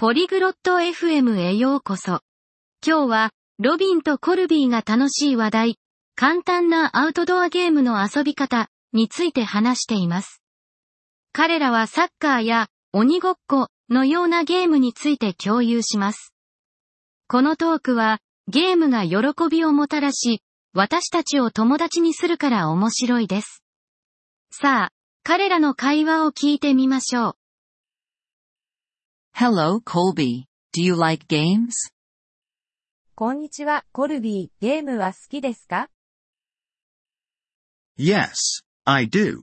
ポリグロット FM へようこそ。今日は、ロビンとコルビーが楽しい話題、簡単なアウトドアゲームの遊び方について話しています。彼らはサッカーや鬼ごっこのようなゲームについて共有します。このトークは、ゲームが喜びをもたらし、私たちを友達にするから面白いです。さあ、彼らの会話を聞いてみましょう。Hello, Colby. Do you like games? こんにちは、コルビー。ゲームは好きですか Yes, I do.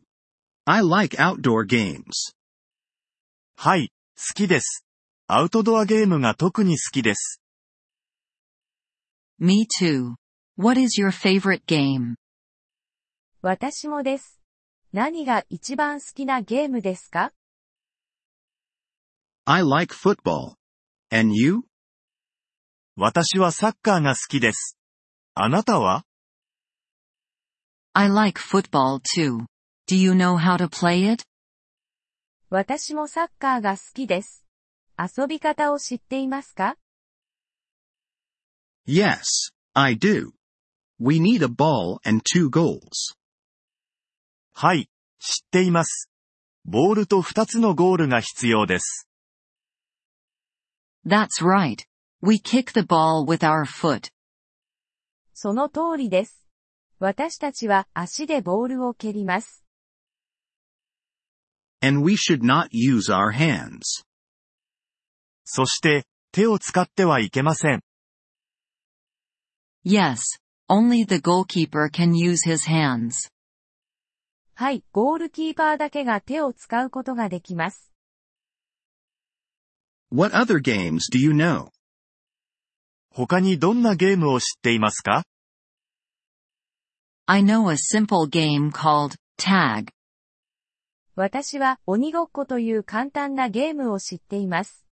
I like outdoor games. はい、好きです。アウトドアゲームが特に好きです。Me too. What is your favorite game? 私もです。何が一番好きなゲームですか I like football. And you? 私はサッカーが好きです。あなたは I like football too. Do you know how to play it? 私もサッカーが好きです。遊び方を知っていますか Yes, I do. We need a ball and two goals. はい、知っています。ボールと2つのゴールが必要です。That's right. We kick the ball with our foot. その通りです。私たちは足でボールを蹴ります。And we should not use our hands. そして、手を使ってはいけません。Yes. Only the goalkeeper can use his hands. はい、ゴールキーパーだけが手を使うことができます。What other games do you know? 他にどんなゲームを知っていますか I know a simple game called tag. 私は鬼ごっこという簡単なゲームを知っています。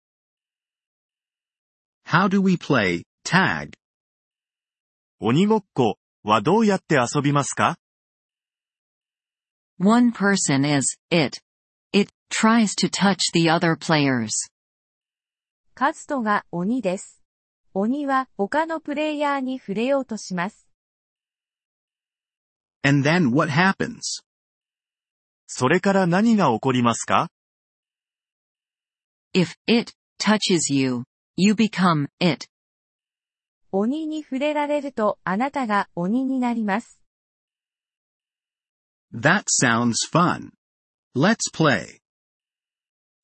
How do we play tag? 鬼ごっこはどうやって遊びますか One person is it. It tries to touch the other players. カズトが鬼です。鬼は他のプレイヤーに触れようとします。And then what happens? それから何が起こりますか？If it touches you, you become it. 鬼に触れられるとあなたが鬼になります。That sounds fun. Let's play.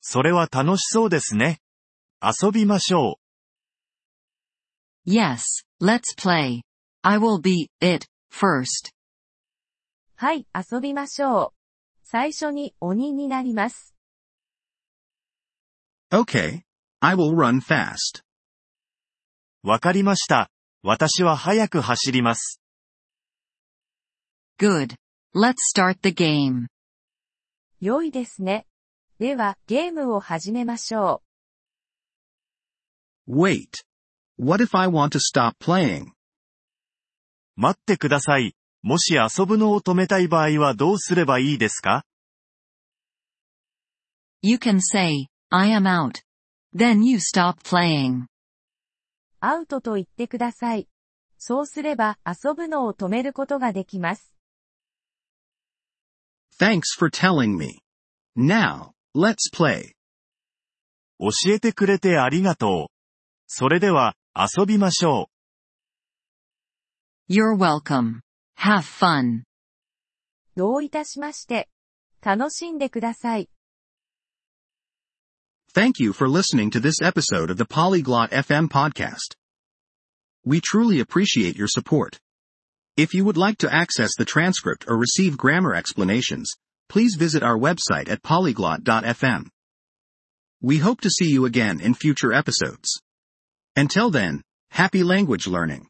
それは楽しそうですね。遊びましょ Yes, let's play. I will be it first. はい、遊びましょう。最初に鬼になります。Okay. I will run fast. う。わかりました。私は早く走ります。Good. Let's start the game. 良いですね。では、ゲームを始めましょ Wait. What if I want to stop playing? 待ってください。もし遊ぶのを止めたい場合はどうすればいいですか You can say, I am out. Then you stop playing. う。アウトと言ってください。そうすれば遊ぶのを止めることができます。Thanks for telling me. Now, let's play. 教えてくれてありがとう。それでは、遊びましょ You're welcome. Have fun. どういたしまして。楽しんでください。 Thank you for listening to this episode of the Polyglot FM podcast. We truly appreciate your support. If you would like to access the transcript or receive grammar explanations, please visit our website at polyglot.fm. We hope to see you again in future episodes. Until then, happy language learning.